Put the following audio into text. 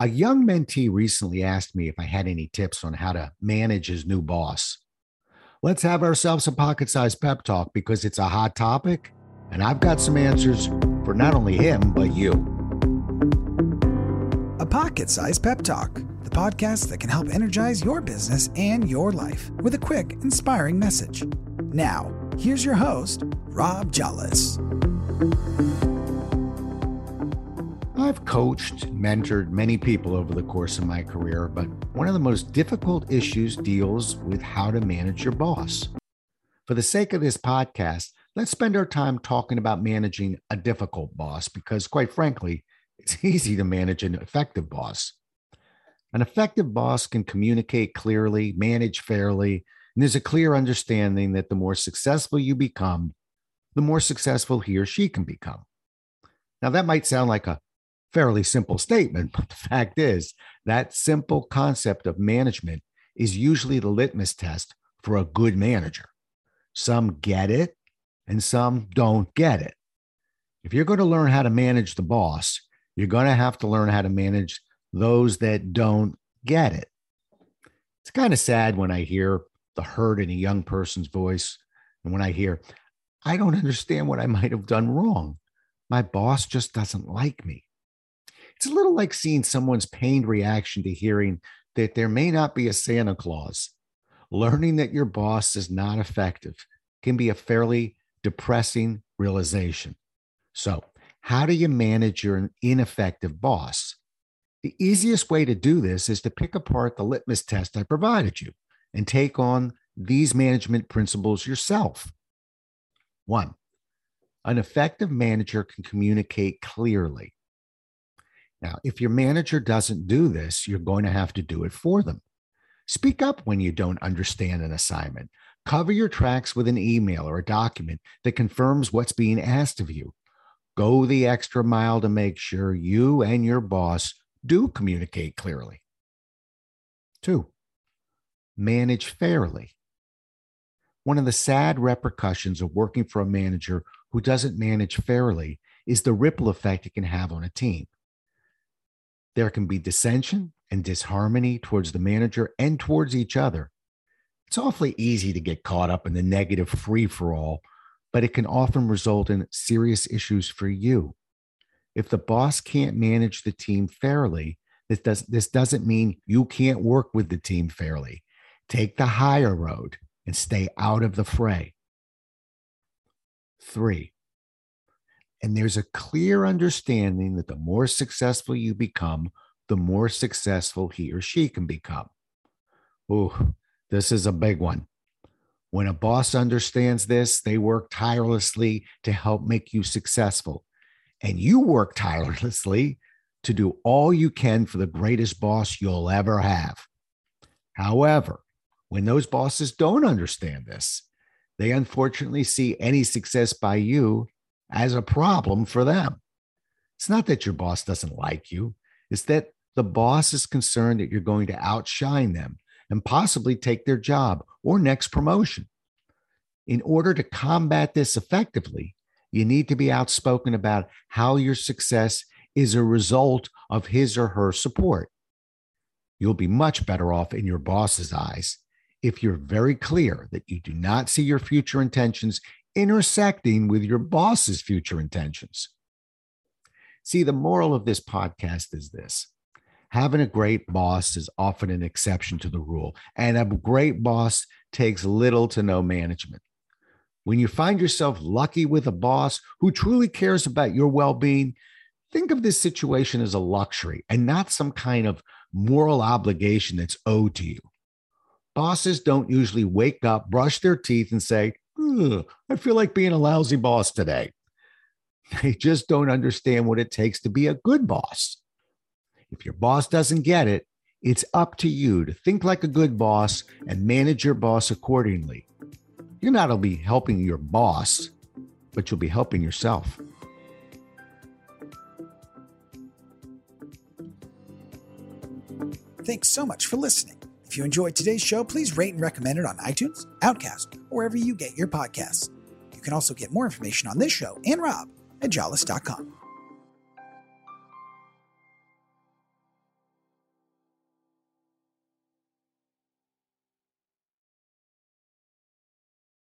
A young mentee recently asked me if I had any tips on how to manage his new boss. Let's have ourselves a pocket sized pep talk because it's a hot topic, and I've got some answers for not only him, but you. A pocket sized pep talk, the podcast that can help energize your business and your life with a quick, inspiring message. Now, here's your host, Rob Jolles. I've coached, mentored many people over the course of my career, but one of the most difficult issues deals with how to manage your boss. For the sake of this podcast, let's spend our time talking about managing a difficult boss because, quite frankly, it's easy to manage an effective boss. An effective boss can communicate clearly, manage fairly, and there's a clear understanding that the more successful you become, the more successful he or she can become. Now, that might sound like a fairly simple statement, but the fact is that simple concept of management is usually the litmus test for a good manager. Some get it and some don't get it. If you're going to learn how to manage the boss, you're going to have to learn how to manage those that don't get it. It's kind of sad when I hear the hurt in a young person's voice and when I hear, I don't understand what I might have done wrong. My boss just doesn't like me. It's a little like seeing someone's pained reaction to hearing that there may not be a Santa Claus. Learning that your boss is not effective can be a fairly depressing realization. So, how do you manage your ineffective boss? The easiest way to do this is to pick apart the litmus test I provided you and take on these management principles yourself. One, an effective manager can communicate clearly. Now, if your manager doesn't do this, you're going to have to do it for them. Speak up when you don't understand an assignment. Cover your tracks with an email or a document that confirms what's being asked of you. Go the extra mile to make sure you and your boss do communicate clearly. Two, manage fairly. One of the sad repercussions of working for a manager who doesn't manage fairly is the ripple effect it can have on a team. There can be dissension and disharmony towards the manager and towards each other. It's awfully easy to get caught up in the negative free for all, but it can often result in serious issues for you. If the boss can't manage the team fairly, this, does, this doesn't mean you can't work with the team fairly. Take the higher road and stay out of the fray. Three, and there's a clear understanding that the more successful you become, the more successful he or she can become. Ooh, this is a big one. When a boss understands this, they work tirelessly to help make you successful. And you work tirelessly to do all you can for the greatest boss you'll ever have. However, when those bosses don't understand this, they unfortunately see any success by you as a problem for them. It's not that your boss doesn't like you, it's that the boss is concerned that you're going to outshine them and possibly take their job or next promotion. In order to combat this effectively, you need to be outspoken about how your success is a result of his or her support. You'll be much better off in your boss's eyes if you're very clear that you do not see your future intentions intersecting with your boss's future intentions. See, the moral of this podcast is this having a great boss is often an exception to the rule, and a great boss takes little to no management. When you find yourself lucky with a boss who truly cares about your well being, think of this situation as a luxury and not some kind of moral obligation that's owed to you. Bosses don't usually wake up, brush their teeth, and say, I feel like being a lousy boss today. They just don't understand what it takes to be a good boss. If your boss doesn't get it, it's up to you to think like a good boss and manage your boss accordingly. You're not only helping your boss, but you'll be helping yourself. Thanks so much for listening. If you enjoyed today's show, please rate and recommend it on iTunes, Overcast, or wherever you get your podcasts. You can also get more information on this show and Rob at jolles.com.